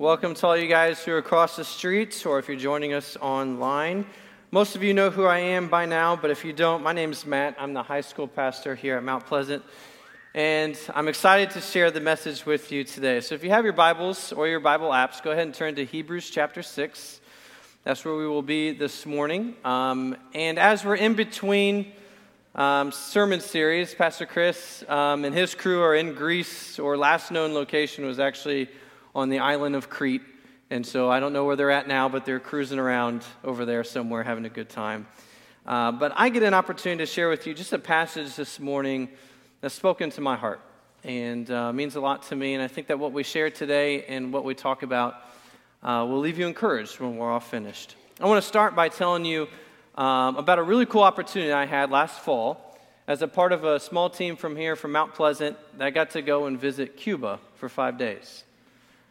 Welcome to all you guys who are across the street or if you're joining us online. Most of you know who I am by now, but if you don't, my name is Matt. I'm the high school pastor here at Mount Pleasant. And I'm excited to share the message with you today. So if you have your Bibles or your Bible apps, go ahead and turn to Hebrews chapter 6. That's where we will be this morning. Um, and as we're in between um, sermon series, Pastor Chris um, and his crew are in Greece, or last known location was actually on the island of Crete. And so I don't know where they're at now, but they're cruising around over there somewhere having a good time. Uh, but I get an opportunity to share with you just a passage this morning that's spoken to my heart and uh, means a lot to me. And I think that what we share today and what we talk about uh, will leave you encouraged when we're all finished. I want to start by telling you um, about a really cool opportunity I had last fall as a part of a small team from here, from Mount Pleasant, that got to go and visit Cuba for five days.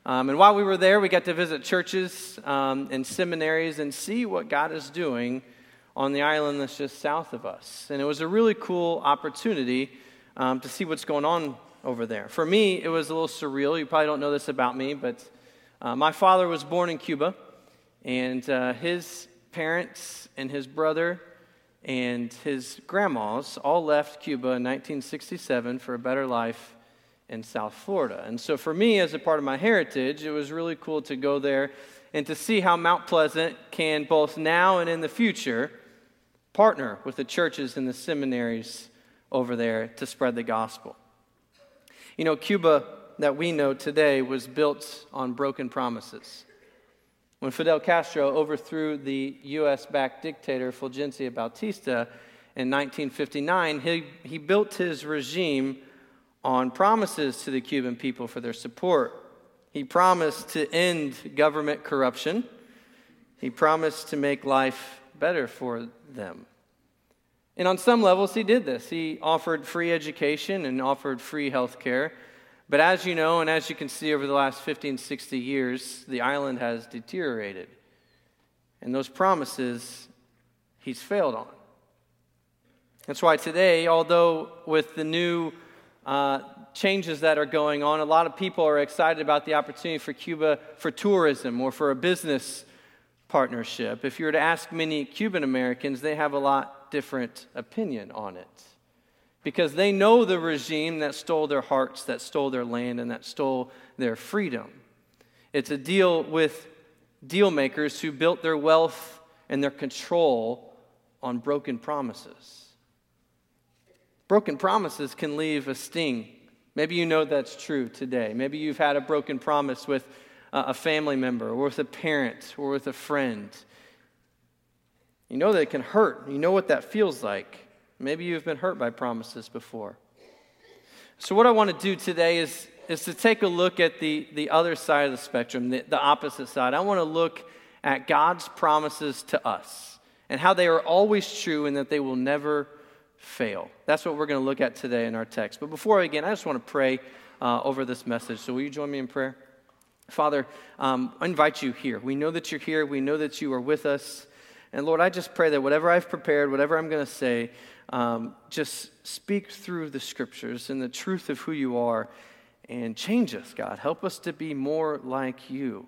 Um, and while we were there, we got to visit churches um, and seminaries and see what God is doing on the island that's just south of us. And it was a really cool opportunity um, to see what's going on over there. For me, it was a little surreal. You probably don't know this about me, but uh, my father was born in Cuba, and uh, his parents and his brother and his grandmas all left Cuba in 1967 for a better life in South Florida. And so, for me, as a part of my heritage, it was really cool to go there and to see how Mount Pleasant can, both now and in the future, partner with the churches and the seminaries over there to spread the gospel. You know, Cuba that we know today was built on broken promises. When Fidel Castro overthrew the U.S. backed dictator Fulgencio Batista in 1959, he, he built his regime on promises to the Cuban people for their support. He promised to end government corruption, he promised to make life better for them. And on some levels, he did this. He offered free education and offered free health care. But as you know, and as you can see over the last 15, 60 years, the island has deteriorated. And those promises, he's failed on. That's why today, although with the new uh, changes that are going on, a lot of people are excited about the opportunity for Cuba for tourism or for a business partnership. If you were to ask many Cuban Americans, they have a lot different opinion on it because they know the regime that stole their hearts, that stole their land, and that stole their freedom. It's a deal with deal makers who built their wealth and their control on broken promises. Broken promises can leave a sting. Maybe you know that's true today. Maybe you've had a broken promise with a family member, or with a parent, or with a friend. You know that it can hurt. You know what that feels like. Maybe you've been hurt by promises before. So, what I want to do today is, is to take a look at the, the other side of the spectrum, the, the opposite side. I want to look at God's promises to us and how they are always true and that they will never fail. That's what we're going to look at today in our text. But before I begin, I just want to pray uh, over this message. So, will you join me in prayer? Father, um, I invite you here. We know that you're here, we know that you are with us. And Lord, I just pray that whatever I've prepared, whatever I'm going to say, um, just speak through the scriptures and the truth of who you are and change us, God. Help us to be more like you.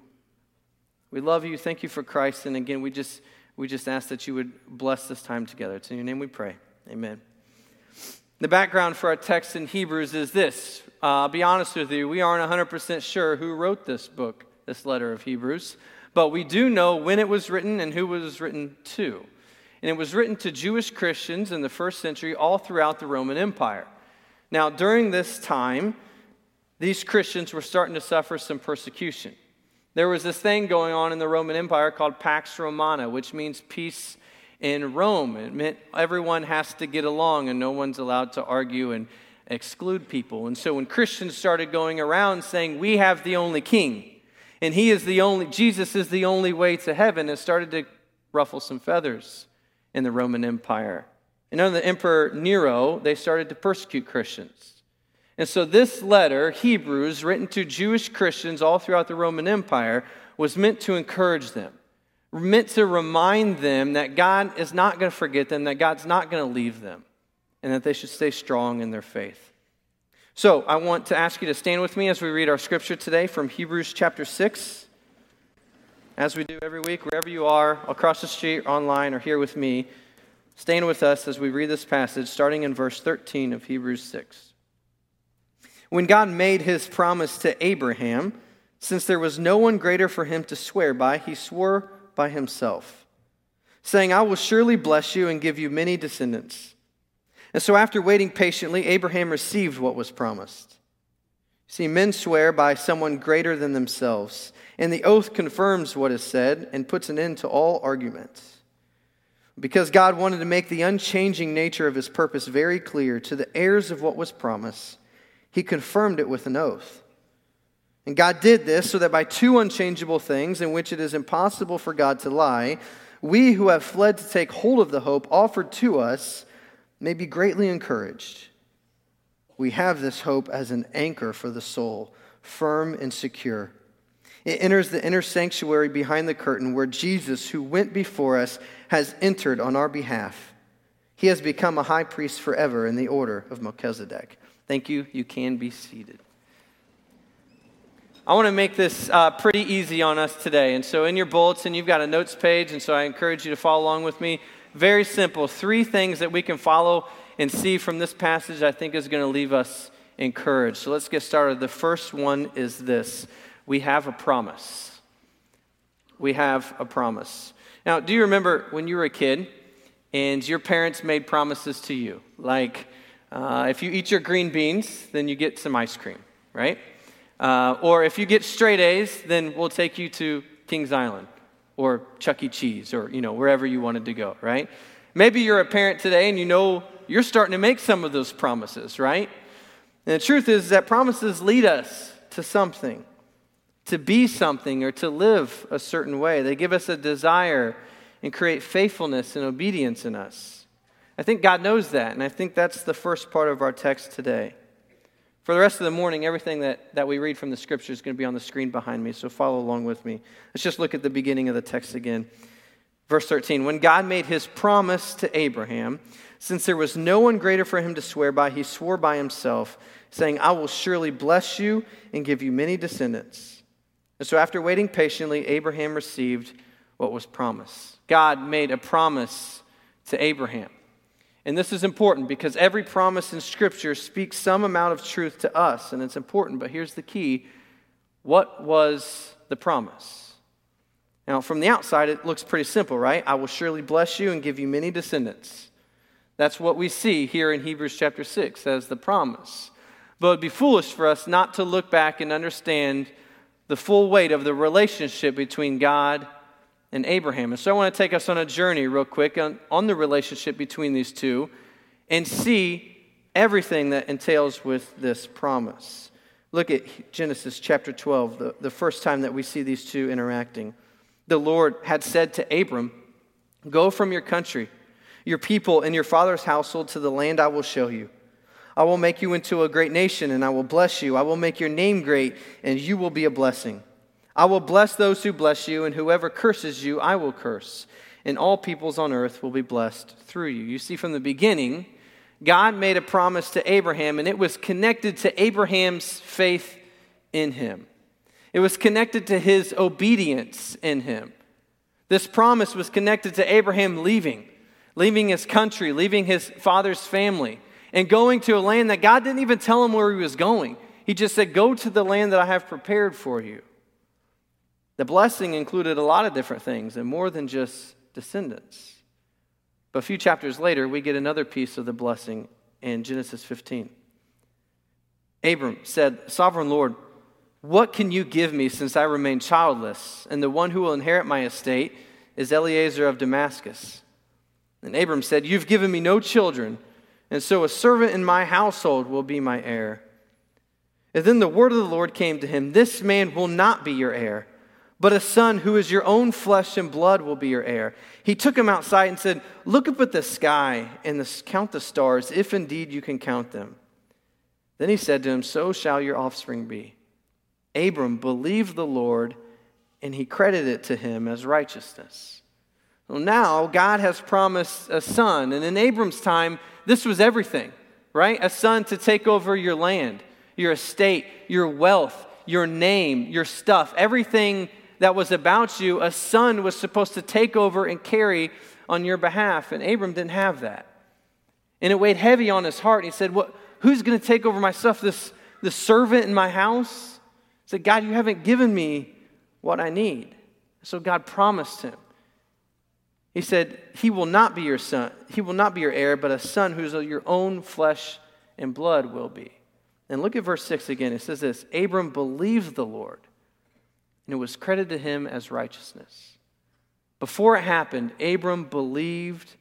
We love you. Thank you for Christ. And again, we just, we just ask that you would bless this time together. It's in your name we pray. Amen. The background for our text in Hebrews is this. Uh, I'll be honest with you, we aren't 100% sure who wrote this book, this letter of Hebrews, but we do know when it was written and who it was written to and it was written to Jewish Christians in the first century all throughout the Roman Empire. Now, during this time, these Christians were starting to suffer some persecution. There was this thing going on in the Roman Empire called Pax Romana, which means peace in Rome. It meant everyone has to get along and no one's allowed to argue and exclude people. And so when Christians started going around saying, We have the only king, and he is the only, Jesus is the only way to heaven, it started to ruffle some feathers in the Roman Empire. And under the Emperor Nero, they started to persecute Christians. And so, this letter, Hebrews, written to Jewish Christians all throughout the Roman Empire, was meant to encourage them, meant to remind them that God is not going to forget them, that God's not going to leave them, and that they should stay strong in their faith. So, I want to ask you to stand with me as we read our scripture today from Hebrews chapter 6, as we do every week, wherever you are, across the street, online, or here with me, stand with us as we read this passage, starting in verse 13 of Hebrews 6. When God made his promise to Abraham, since there was no one greater for him to swear by, he swore by himself, saying, I will surely bless you and give you many descendants. And so, after waiting patiently, Abraham received what was promised. See, men swear by someone greater than themselves, and the oath confirms what is said and puts an end to all arguments. Because God wanted to make the unchanging nature of his purpose very clear to the heirs of what was promised, he confirmed it with an oath. And God did this so that by two unchangeable things, in which it is impossible for God to lie, we who have fled to take hold of the hope offered to us may be greatly encouraged we have this hope as an anchor for the soul, firm and secure. It enters the inner sanctuary behind the curtain where Jesus, who went before us, has entered on our behalf. He has become a high priest forever in the order of Melchizedek. Thank you. You can be seated. I want to make this uh, pretty easy on us today. And so, in your bulletin, you've got a notes page, and so I encourage you to follow along with me. Very simple. Three things that we can follow and see from this passage, I think is going to leave us encouraged. So let's get started. The first one is this we have a promise. We have a promise. Now, do you remember when you were a kid and your parents made promises to you? Like, uh, if you eat your green beans, then you get some ice cream, right? Uh, or if you get straight A's, then we'll take you to Kings Island or Chuck E. Cheese or, you know, wherever you wanted to go, right? Maybe you're a parent today and you know you're starting to make some of those promises, right? And the truth is that promises lead us to something, to be something, or to live a certain way. They give us a desire and create faithfulness and obedience in us. I think God knows that, and I think that's the first part of our text today. For the rest of the morning, everything that, that we read from the scripture is going to be on the screen behind me, so follow along with me. Let's just look at the beginning of the text again. Verse 13 When God made his promise to Abraham, since there was no one greater for him to swear by, he swore by himself, saying, I will surely bless you and give you many descendants. And so, after waiting patiently, Abraham received what was promised. God made a promise to Abraham. And this is important because every promise in Scripture speaks some amount of truth to us, and it's important. But here's the key what was the promise? Now, from the outside, it looks pretty simple, right? I will surely bless you and give you many descendants. That's what we see here in Hebrews chapter 6 as the promise. But it would be foolish for us not to look back and understand the full weight of the relationship between God and Abraham. And so I want to take us on a journey, real quick, on, on the relationship between these two and see everything that entails with this promise. Look at Genesis chapter 12, the, the first time that we see these two interacting. The Lord had said to Abram, Go from your country your people and your father's household to the land I will show you. I will make you into a great nation, and I will bless you. I will make your name great, and you will be a blessing. I will bless those who bless you, and whoever curses you, I will curse. And all peoples on earth will be blessed through you. You see, from the beginning, God made a promise to Abraham, and it was connected to Abraham's faith in him. It was connected to his obedience in him. This promise was connected to Abraham leaving leaving his country, leaving his father's family, and going to a land that God didn't even tell him where he was going. He just said, Go to the land that I have prepared for you. The blessing included a lot of different things and more than just descendants. But a few chapters later, we get another piece of the blessing in Genesis 15. Abram said, Sovereign Lord, what can you give me since I remain childless? And the one who will inherit my estate is Eliezer of Damascus. And Abram said, You've given me no children, and so a servant in my household will be my heir. And then the word of the Lord came to him This man will not be your heir, but a son who is your own flesh and blood will be your heir. He took him outside and said, Look up at the sky and the, count the stars, if indeed you can count them. Then he said to him, So shall your offspring be. Abram believed the Lord, and he credited it to him as righteousness. Well, now God has promised a son. And in Abram's time, this was everything, right? A son to take over your land, your estate, your wealth, your name, your stuff, everything that was about you, a son was supposed to take over and carry on your behalf. And Abram didn't have that. And it weighed heavy on his heart. He said, what, Who's going to take over my stuff? This, this servant in my house? He said, God, you haven't given me what I need. So God promised him. He said, He will not be your son, he will not be your heir, but a son who's of your own flesh and blood will be. And look at verse 6 again. It says this Abram believed the Lord, and it was credited to him as righteousness. Before it happened, Abram believed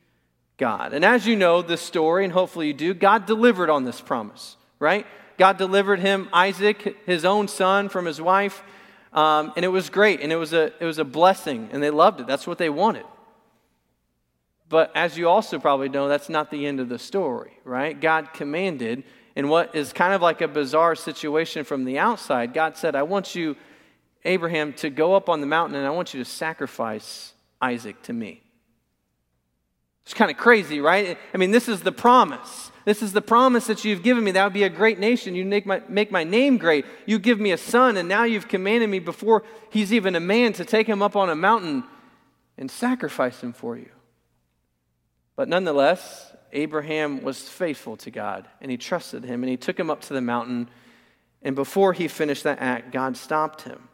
God. And as you know this story, and hopefully you do, God delivered on this promise, right? God delivered him Isaac, his own son, from his wife. Um, and it was great, and it was, a, it was a blessing, and they loved it. That's what they wanted. But as you also probably know, that's not the end of the story, right? God commanded, in what is kind of like a bizarre situation from the outside, God said, I want you, Abraham, to go up on the mountain and I want you to sacrifice Isaac to me. It's kind of crazy, right? I mean, this is the promise. This is the promise that you've given me. That would be a great nation. You make my, make my name great. You give me a son, and now you've commanded me before he's even a man to take him up on a mountain and sacrifice him for you. But nonetheless, Abraham was faithful to God, and he trusted him, and he took him up to the mountain. And before he finished that act, God stopped him.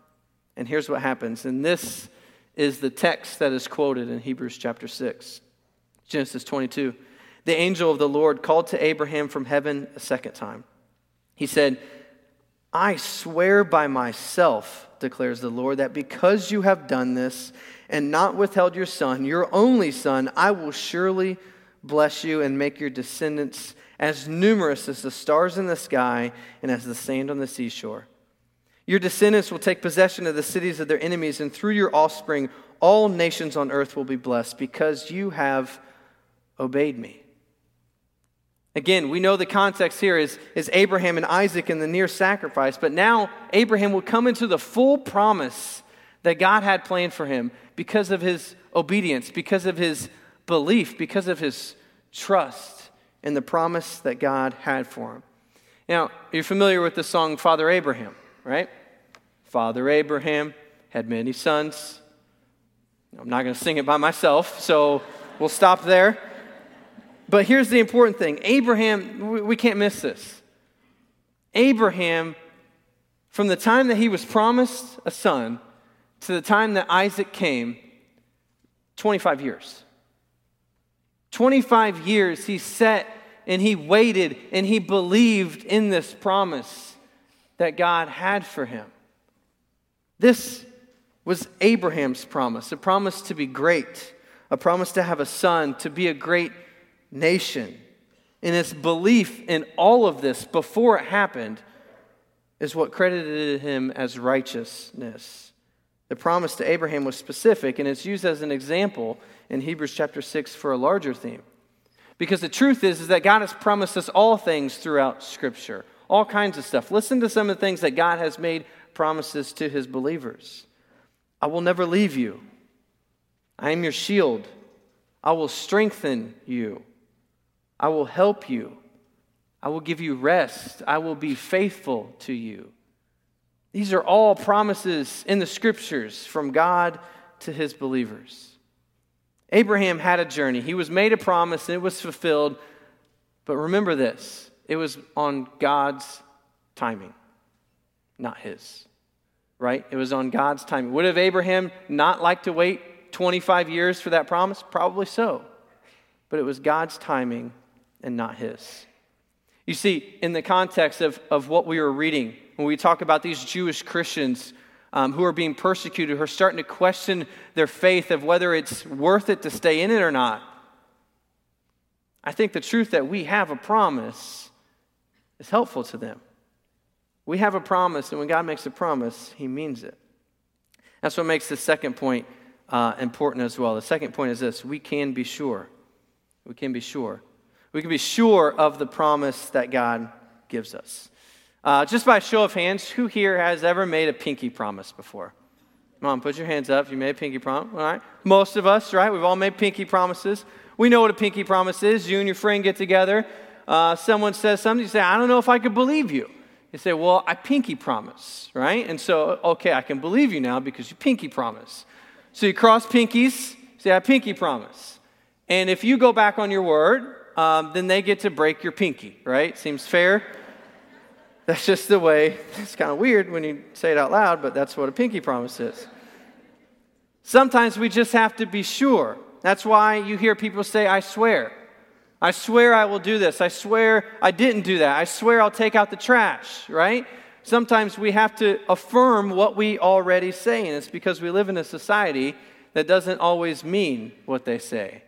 And here's what happens. And this is the text that is quoted in Hebrews chapter 6, Genesis 22 the angel of the Lord called to Abraham from heaven a second time. He said, I swear by myself, declares the Lord, that because you have done this and not withheld your son, your only son, I will surely bless you and make your descendants as numerous as the stars in the sky and as the sand on the seashore. Your descendants will take possession of the cities of their enemies, and through your offspring, all nations on earth will be blessed because you have obeyed me. Again, we know the context here is, is Abraham and Isaac and the near sacrifice, but now Abraham will come into the full promise that God had planned for him because of his obedience, because of his belief, because of his trust in the promise that God had for him. Now, you're familiar with the song Father Abraham, right? Father Abraham had many sons. I'm not going to sing it by myself, so we'll stop there. But here's the important thing Abraham, we can't miss this. Abraham, from the time that he was promised a son to the time that Isaac came, 25 years. 25 years he sat and he waited and he believed in this promise that God had for him. This was Abraham's promise a promise to be great, a promise to have a son, to be a great nation. And its belief in all of this before it happened is what credited him as righteousness. The promise to Abraham was specific, and it's used as an example in Hebrews chapter 6 for a larger theme. Because the truth is, is that God has promised us all things throughout Scripture, all kinds of stuff. Listen to some of the things that God has made promises to his believers I will never leave you, I am your shield, I will strengthen you. I will help you. I will give you rest. I will be faithful to you. These are all promises in the scriptures from God to his believers. Abraham had a journey. He was made a promise and it was fulfilled. But remember this it was on God's timing, not his. Right? It was on God's timing. Would have Abraham not liked to wait 25 years for that promise? Probably so. But it was God's timing and not his. You see, in the context of, of what we were reading, when we talk about these Jewish Christians um, who are being persecuted, who are starting to question their faith of whether it's worth it to stay in it or not, I think the truth that we have a promise is helpful to them. We have a promise, and when God makes a promise, He means it. That's what makes the second point uh, important as well. The second point is this we can be sure. We can be sure we can be sure of the promise that God gives us. Uh, just by show of hands, who here has ever made a pinky promise before? Mom, put your hands up you made a pinky promise. All right. Most of us, right? We've all made pinky promises. We know what a pinky promise is. You and your friend get together. Uh, someone says something. You say, I don't know if I could believe you. You say, Well, I pinky promise, right? And so, okay, I can believe you now because you pinky promise. So you cross pinkies, say, I pinky promise. And if you go back on your word, um, then they get to break your pinky, right? Seems fair? That's just the way. It's kind of weird when you say it out loud, but that's what a pinky promise is. Sometimes we just have to be sure. That's why you hear people say, I swear. I swear I will do this. I swear I didn't do that. I swear I'll take out the trash, right? Sometimes we have to affirm what we already say, and it's because we live in a society that doesn't always mean what they say.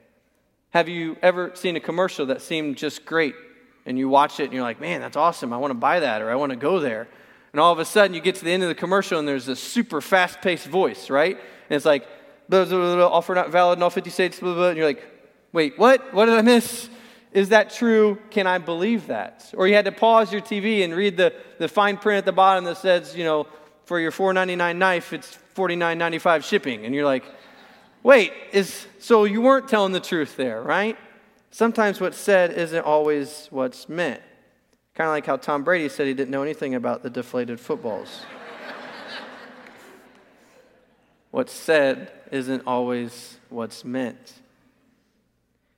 Have you ever seen a commercial that seemed just great and you watch it and you're like, man, that's awesome. I want to buy that or I want to go there. And all of a sudden you get to the end of the commercial and there's this super fast paced voice, right? And it's like, blah, blah, blah, offer not valid in all 50 states, blah, blah, and you're like, wait, what? What did I miss? Is that true? Can I believe that? Or you had to pause your TV and read the, the fine print at the bottom that says, you know, for your $4.99 knife, it's $49.95 shipping. And you're like, wait, is, so you weren't telling the truth there, right? Sometimes what's said isn't always what's meant. Kind of like how Tom Brady said he didn't know anything about the deflated footballs. what's said isn't always what's meant.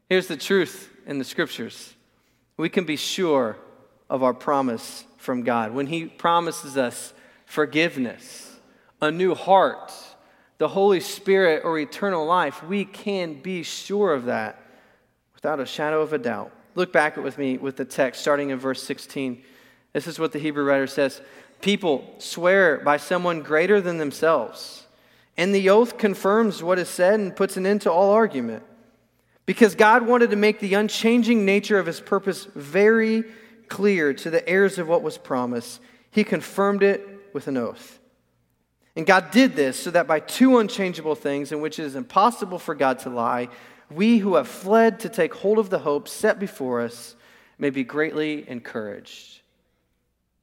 Here's the truth in the scriptures we can be sure of our promise from God. When He promises us forgiveness, a new heart, the Holy Spirit, or eternal life, we can be sure of that without a shadow of a doubt. Look back with me with the text starting in verse 16. This is what the Hebrew writer says People swear by someone greater than themselves, and the oath confirms what is said and puts an end to all argument. Because God wanted to make the unchanging nature of his purpose very clear to the heirs of what was promised, he confirmed it with an oath. And God did this so that by two unchangeable things in which it is impossible for God to lie, we who have fled to take hold of the hope set before us may be greatly encouraged.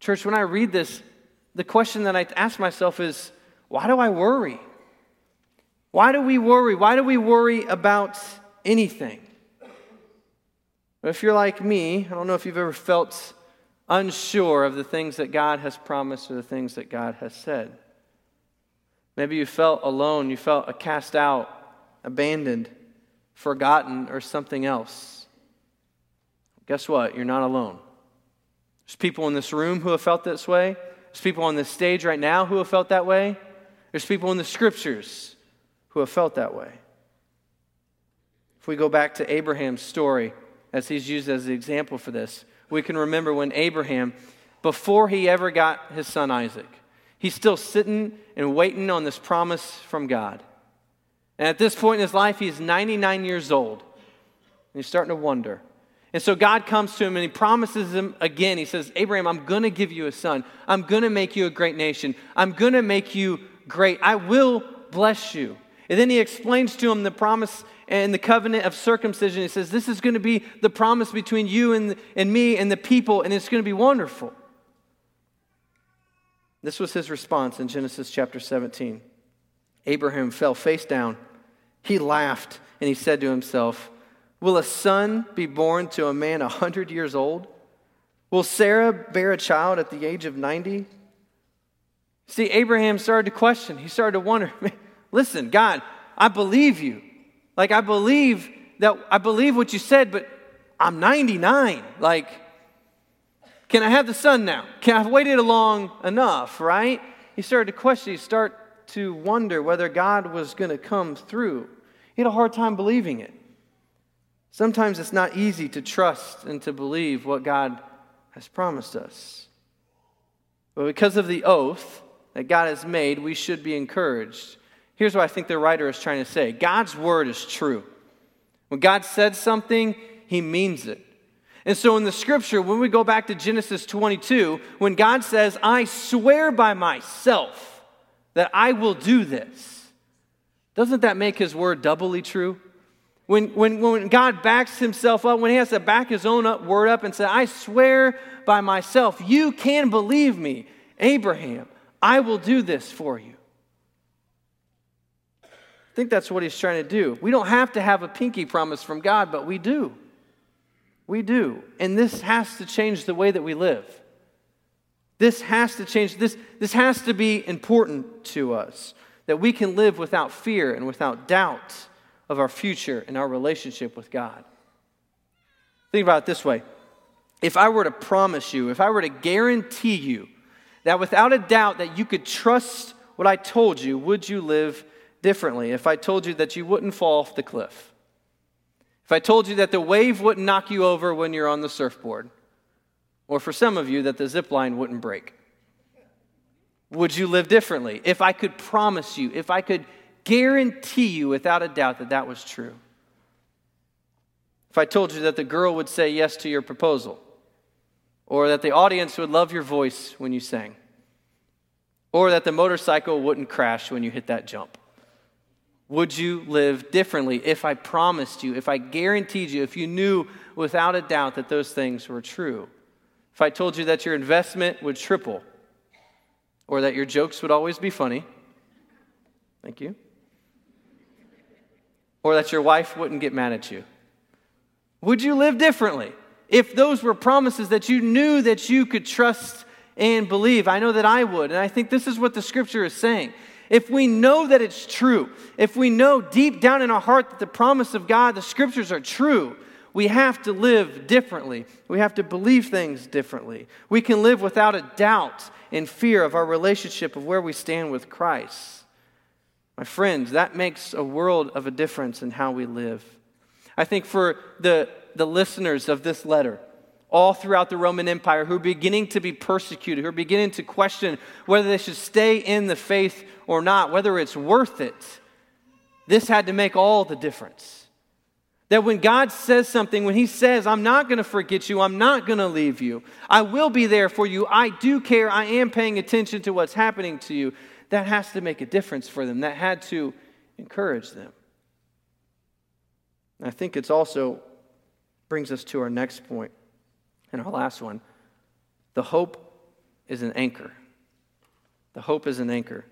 Church, when I read this, the question that I ask myself is why do I worry? Why do we worry? Why do we worry about anything. But if you're like me, I don't know if you've ever felt unsure of the things that God has promised or the things that God has said. Maybe you felt alone, you felt cast out, abandoned, forgotten, or something else. Guess what? You're not alone. There's people in this room who have felt this way. There's people on this stage right now who have felt that way. There's people in the scriptures who have felt that way. If we go back to Abraham's story, as he's used as the example for this, we can remember when Abraham, before he ever got his son Isaac, he's still sitting and waiting on this promise from God. And at this point in his life, he's 99 years old. And he's starting to wonder. And so God comes to him and he promises him again. He says, Abraham, I'm going to give you a son. I'm going to make you a great nation. I'm going to make you great. I will bless you. And then he explains to him the promise and the covenant of circumcision. He says, This is going to be the promise between you and, and me and the people, and it's going to be wonderful. This was his response in Genesis chapter 17. Abraham fell face down. He laughed and he said to himself, Will a son be born to a man a hundred years old? Will Sarah bear a child at the age of 90? See, Abraham started to question. He started to wonder, listen, God, I believe you. Like, I believe that, I believe what you said, but I'm 99. Like, can I have the son now? Can I have waited long enough, right? He started to question, he started to wonder whether God was going to come through. He had a hard time believing it. Sometimes it's not easy to trust and to believe what God has promised us. But because of the oath that God has made, we should be encouraged. Here's what I think the writer is trying to say God's word is true. When God said something, he means it. And so in the scripture, when we go back to Genesis 22, when God says, I swear by myself that I will do this, doesn't that make his word doubly true? When, when, when God backs himself up, when he has to back his own up, word up and say, I swear by myself, you can believe me, Abraham, I will do this for you think that's what he's trying to do. We don't have to have a pinky promise from God, but we do. We do. And this has to change the way that we live. This has to change. This, this has to be important to us that we can live without fear and without doubt of our future and our relationship with God. Think about it this way if I were to promise you, if I were to guarantee you that without a doubt that you could trust what I told you, would you live differently? If I told you that you wouldn't fall off the cliff, if I told you that the wave wouldn't knock you over when you're on the surfboard, or for some of you, that the zip line wouldn't break, would you live differently? If I could promise you, if I could guarantee you without a doubt that that was true. If I told you that the girl would say yes to your proposal, or that the audience would love your voice when you sang, or that the motorcycle wouldn't crash when you hit that jump. Would you live differently if I promised you, if I guaranteed you, if you knew without a doubt that those things were true? If I told you that your investment would triple, or that your jokes would always be funny, thank you, or that your wife wouldn't get mad at you, would you live differently? if those were promises that you knew that you could trust and believe. I know that I would. And I think this is what the scripture is saying. If we know that it's true, if we know deep down in our heart that the promise of God, the scriptures are true, we have to live differently. We have to believe things differently. We can live without a doubt and fear of our relationship of where we stand with Christ. My friends, that makes a world of a difference in how we live. I think for the the listeners of this letter all throughout the Roman Empire who are beginning to be persecuted, who are beginning to question whether they should stay in the faith or not, whether it's worth it. This had to make all the difference. That when God says something, when He says, I'm not going to forget you, I'm not going to leave you, I will be there for you, I do care, I am paying attention to what's happening to you, that has to make a difference for them. That had to encourage them. I think it's also brings us to our next point and our last one. The hope is an anchor. The hope is an anchor.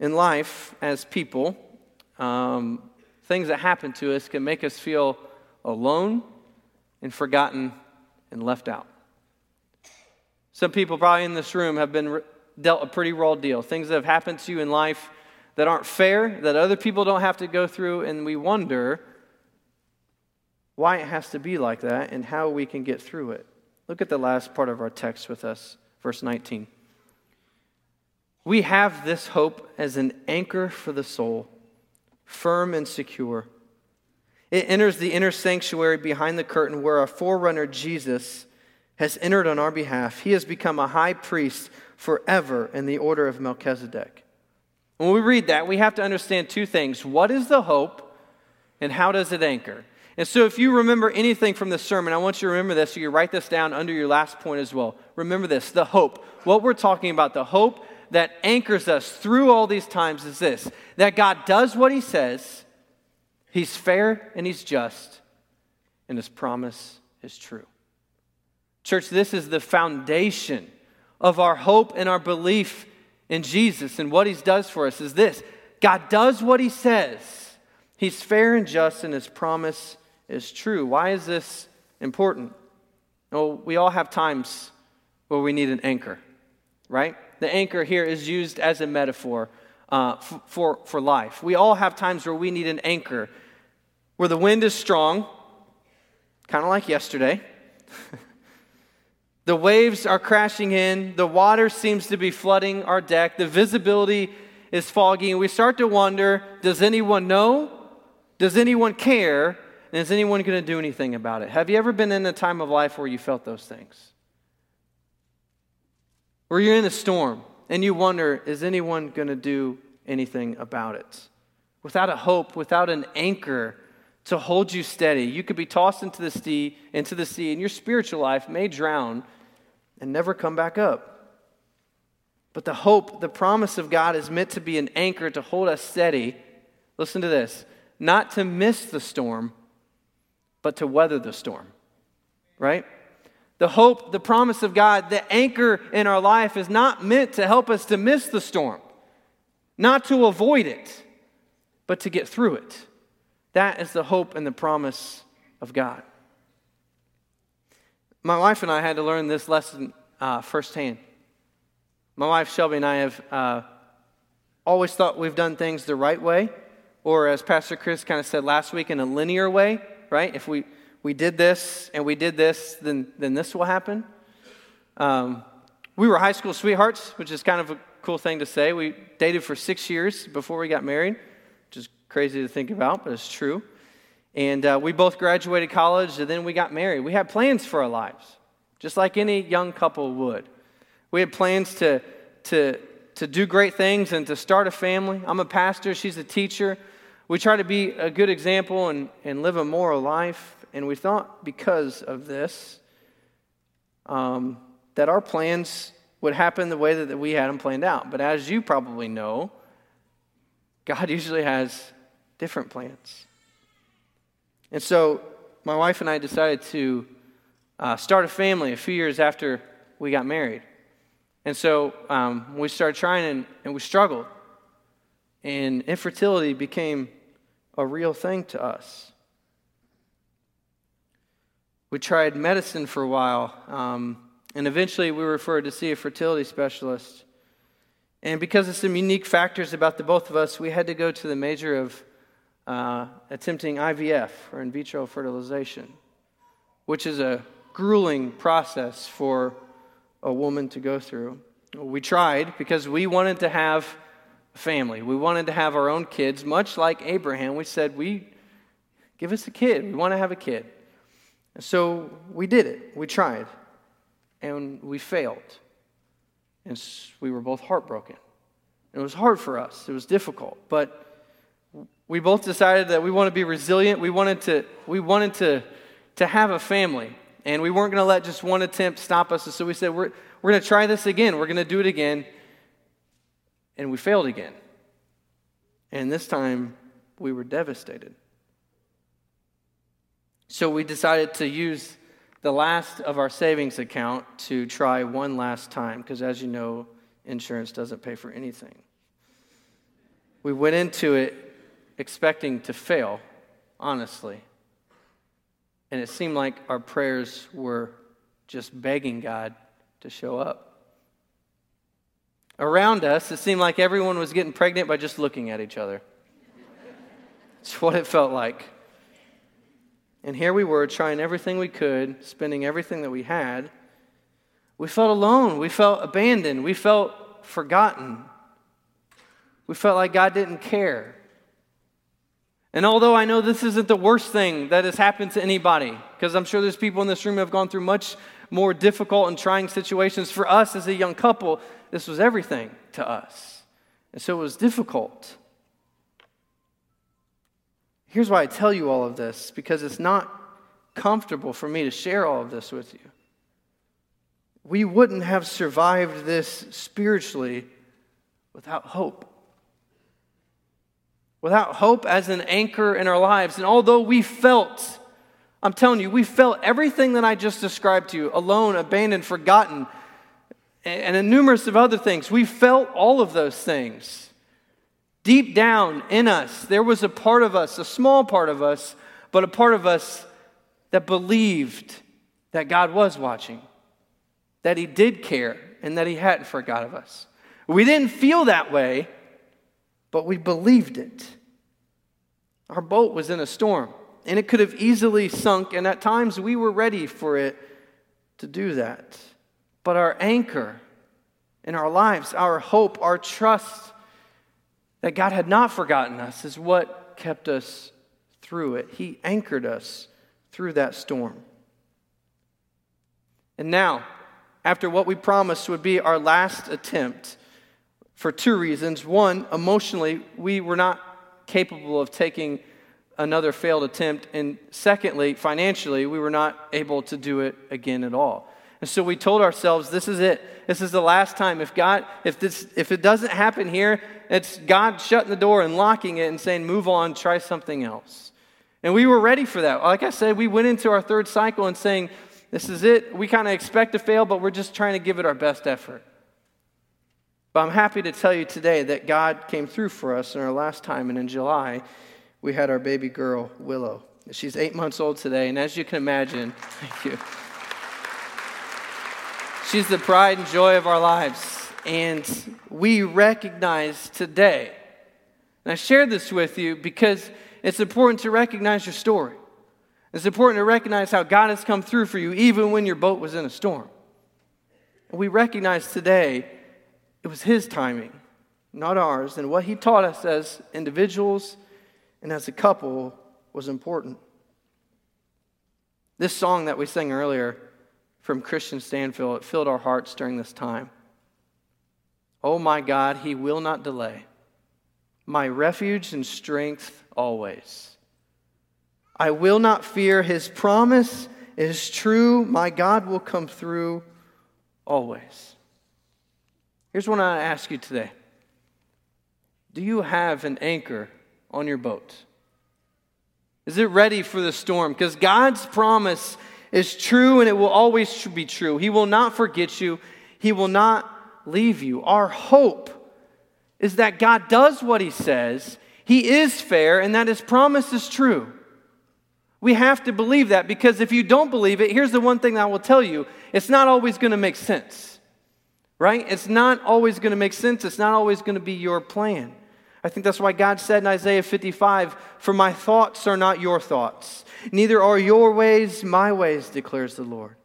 In life, as people, um, things that happen to us can make us feel alone and forgotten and left out. Some people, probably in this room, have been dealt a pretty raw deal. Things that have happened to you in life that aren't fair, that other people don't have to go through, and we wonder why it has to be like that, and how we can get through it. Look at the last part of our text with us, verse 19. We have this hope as an anchor for the soul, firm and secure. It enters the inner sanctuary behind the curtain where our forerunner Jesus has entered on our behalf. He has become a high priest forever in the order of Melchizedek. When we read that, we have to understand two things. What is the hope, and how does it anchor? And so, if you remember anything from this sermon, I want you to remember this. So, you write this down under your last point as well. Remember this the hope. What we're talking about, the hope that anchors us through all these times is this that God does what He says, He's fair and He's just, and His promise is true. Church, this is the foundation of our hope and our belief in Jesus and what He does for us is this God does what He says, He's fair and just, and His promise is true. Why is this important? Well, we all have times where we need an anchor, right? The anchor here is used as a metaphor uh, f- for, for life. We all have times where we need an anchor, where the wind is strong, kind of like yesterday. the waves are crashing in, the water seems to be flooding our deck, the visibility is foggy, and we start to wonder does anyone know? Does anyone care? And is anyone going to do anything about it? Have you ever been in a time of life where you felt those things? Where you're in a storm and you wonder, is anyone going to do anything about it? Without a hope, without an anchor to hold you steady, you could be tossed into the sea, into the sea, and your spiritual life may drown and never come back up. But the hope, the promise of God is meant to be an anchor to hold us steady. Listen to this not to miss the storm, but to weather the storm, right? The hope, the promise of God, the anchor in our life is not meant to help us to miss the storm, not to avoid it, but to get through it. That is the hope and the promise of God. My wife and I had to learn this lesson uh, firsthand. My wife Shelby and I have uh, always thought we've done things the right way, or as Pastor Chris kind of said last week, in a linear way, right? If we, we did this and we did this, then, then this will happen. Um, we were high school sweethearts, which is kind of a cool thing to say. We dated for six years before we got married, which is crazy to think about, but it's true. And uh, we both graduated college and then we got married. We had plans for our lives, just like any young couple would. We had plans to, to, to do great things and to start a family. I'm a pastor, she's a teacher. We try to be a good example and, and live a moral life. And we thought because of this um, that our plans would happen the way that, that we had them planned out. But as you probably know, God usually has different plans. And so my wife and I decided to uh, start a family a few years after we got married. And so um, we started trying and, and we struggled. And infertility became a real thing to us. We tried medicine for a while, um, and eventually we were referred to see a fertility specialist. And because of some unique factors about the both of us, we had to go to the major of uh, attempting IVF, or in vitro fertilization, which is a grueling process for a woman to go through. We tried because we wanted to have family. We wanted to have our own kids, much like Abraham. We said, "We give us a kid. We want to have a kid." And so we did it. We tried, and we failed, and we were both heartbroken. It was hard for us. It was difficult, but we both decided that we want to be resilient. We wanted to, we wanted to, to have a family. And we weren't going to let just one attempt stop us. And so we said, we're, we're going to try this again. We're going to do it again. And we failed again. And this time, we were devastated. So we decided to use the last of our savings account to try one last time, because as you know, insurance doesn't pay for anything. We went into it expecting to fail, honestly. And it seemed like our prayers were just begging God to show up. Around us, it seemed like everyone was getting pregnant by just looking at each other. It's what it felt like. And here we were trying everything we could, spending everything that we had. We felt alone. We felt abandoned. We felt forgotten. We felt like God didn't care. And although I know this isn't the worst thing that has happened to anybody, because I'm sure there's people in this room who have gone through much more difficult and trying situations, for us as a young couple, this was everything to us. And so it was difficult. Here's why I tell you all of this because it's not comfortable for me to share all of this with you. We wouldn't have survived this spiritually without hope without hope as an anchor in our lives. And although we felt, I'm telling you, we felt everything that I just described to you alone, abandoned, forgotten, and a numerous of other things. We felt all of those things. Deep down in us, there was a part of us, a small part of us, but a part of us that believed that God was watching, that He did care, and that He hadn't forgot of us. We didn't feel that way but we believed it. Our boat was in a storm, and it could have easily sunk, and at times we were ready for it to do that. But our anchor in our lives, our hope, our trust that God had not forgotten us is what kept us through it. He anchored us through that storm. And now, after what we promised would be our last attempt for two reasons. One, emotionally, we were not capable of taking another failed attempt. And secondly, financially, we were not able to do it again at all. And so we told ourselves, this is it. This is the last time. If God, if this, if it doesn't happen here, it's God shutting the door and locking it and saying, move on, try something else. And we were ready for that. Like I said, we went into our third cycle and saying, this is it. We kind of expect to fail, but we're just trying to give it our best effort. But I'm happy to tell you today that God came through for us in our last time, and in July, we had our baby girl, Willow. She's eight months old today, and as you can imagine, thank you. She's the pride and joy of our lives. And we recognize today, and I share this with you because it's important to recognize your story. It's important to recognize how God has come through for you even when your boat was in a storm. We recognize today it was His timing, not ours. And what He taught us as individuals and as a couple was important. This song that we sang earlier from Kristian Stanfill, it filled our hearts during this time. Oh my God, He will not delay, my refuge and strength always. I will not fear, His promise is true. My God will come through always. Here's what I ask you today Do you have an anchor on your boat? Is it ready for the storm? Because God's promise is true and it will always be true. He will not forget you, He will not leave you. Our hope is that God does what He says, He is fair, and that His promise is true. We have to believe that because if you don't believe it, here's the one thing I will tell you it's not always going to make sense, right? It's not always going to make sense. It's not always going to be your plan. I think that's why God said in Isaiah 55 For my thoughts are not your thoughts, neither are your ways my ways, declares the Lord.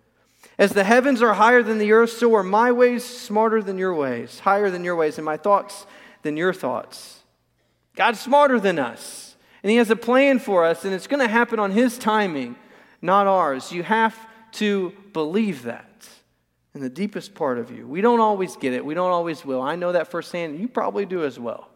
As the heavens are higher than the earth, so are my ways smarter than your ways, higher than your ways, and my thoughts than your thoughts. God's smarter than us. And He has a plan for us, and it's going to happen on His timing, not ours. You have to believe that in the deepest part of you. We don't always get it, we don't always will. I know that firsthand. You probably do as well.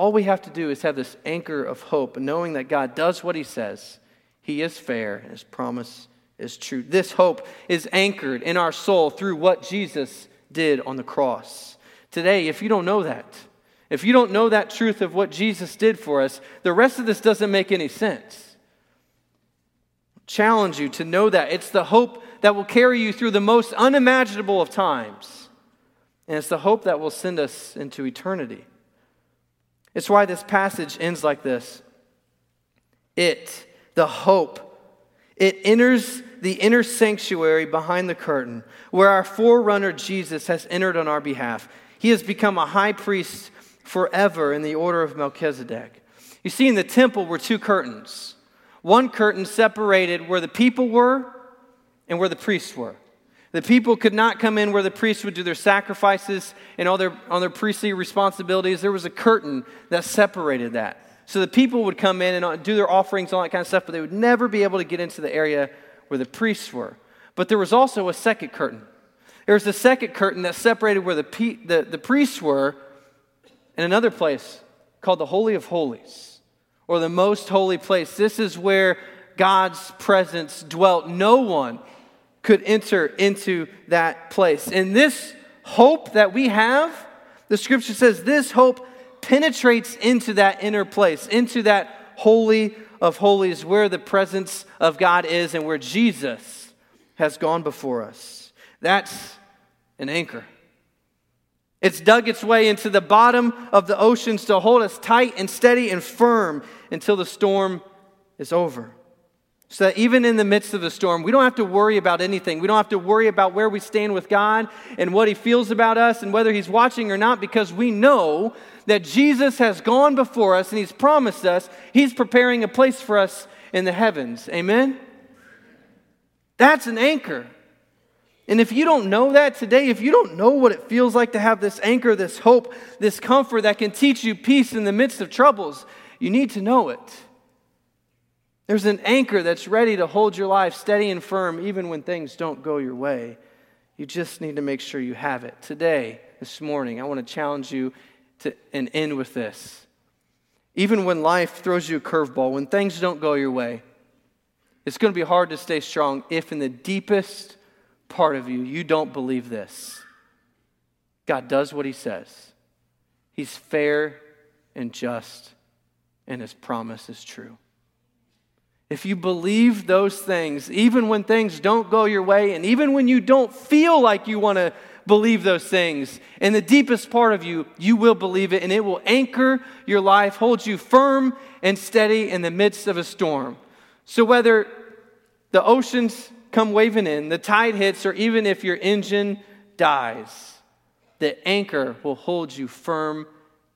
All we have to do is have this anchor of hope, knowing that God does what He says. He is fair, and His promise is true. This hope is anchored in our soul through what Jesus did on the cross. Today, if you don't know that, if you don't know that truth of what Jesus did for us, the rest of this doesn't make any sense. Challenge you to know that. It's the hope that will carry you through the most unimaginable of times. And it's the hope that will send us into eternity. It's why this passage ends like this It, the hope, it enters the inner sanctuary behind the curtain where our forerunner Jesus has entered on our behalf. He has become a high priest forever in the order of Melchizedek. You see, in the temple were two curtains. One curtain separated where the people were and where the priests were. The people could not come in where the priests would do their sacrifices and all their, on their priestly responsibilities. There was a curtain that separated that. So the people would come in and uh, do their offerings, and all that kind of stuff, but they would never be able to get into the area where the priests were. But there was also a second curtain. There was a second curtain that separated where the, the, the priests were in another place called the Holy of Holies, or the most holy place. This is where God's presence dwelt. No one could enter into that place. And this hope that we have, the scripture says this hope penetrates into that inner place, into that holy of holies where the presence of God is and where Jesus has gone before us. That's an anchor. It's dug its way into the bottom of the oceans to hold us tight and steady and firm until the storm is over. So that even in the midst of the storm, we don't have to worry about anything. We don't have to worry about where we stand with God and what He feels about us and whether He's watching or not, because we know that Jesus has gone before us and He's promised us He's preparing a place for us in the heavens. Amen? That's an anchor. And if you don't know that today, if you don't know what it feels like to have this anchor, this hope, this comfort that can teach you peace in the midst of troubles, you need to know it. There's an anchor that's ready to hold your life steady and firm even when things don't go your way. You just need to make sure you have it. Today, this morning, I want to challenge you to and end with this. Even when life throws you a curveball, when things don't go your way, it's going to be hard to stay strong if in the deepest part of you, you don't believe this. God does what he says, he's fair and just, and his promise is true. If you believe those things, even when things don't go your way, and even when you don't feel like you want to believe those things, in the deepest part of you, you will believe it, and it will anchor your life, hold you firm and steady in the midst of a storm. So, whether the oceans come waving in, the tide hits, or even if your engine dies, the anchor will hold you firm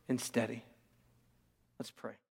and steady. Let's pray.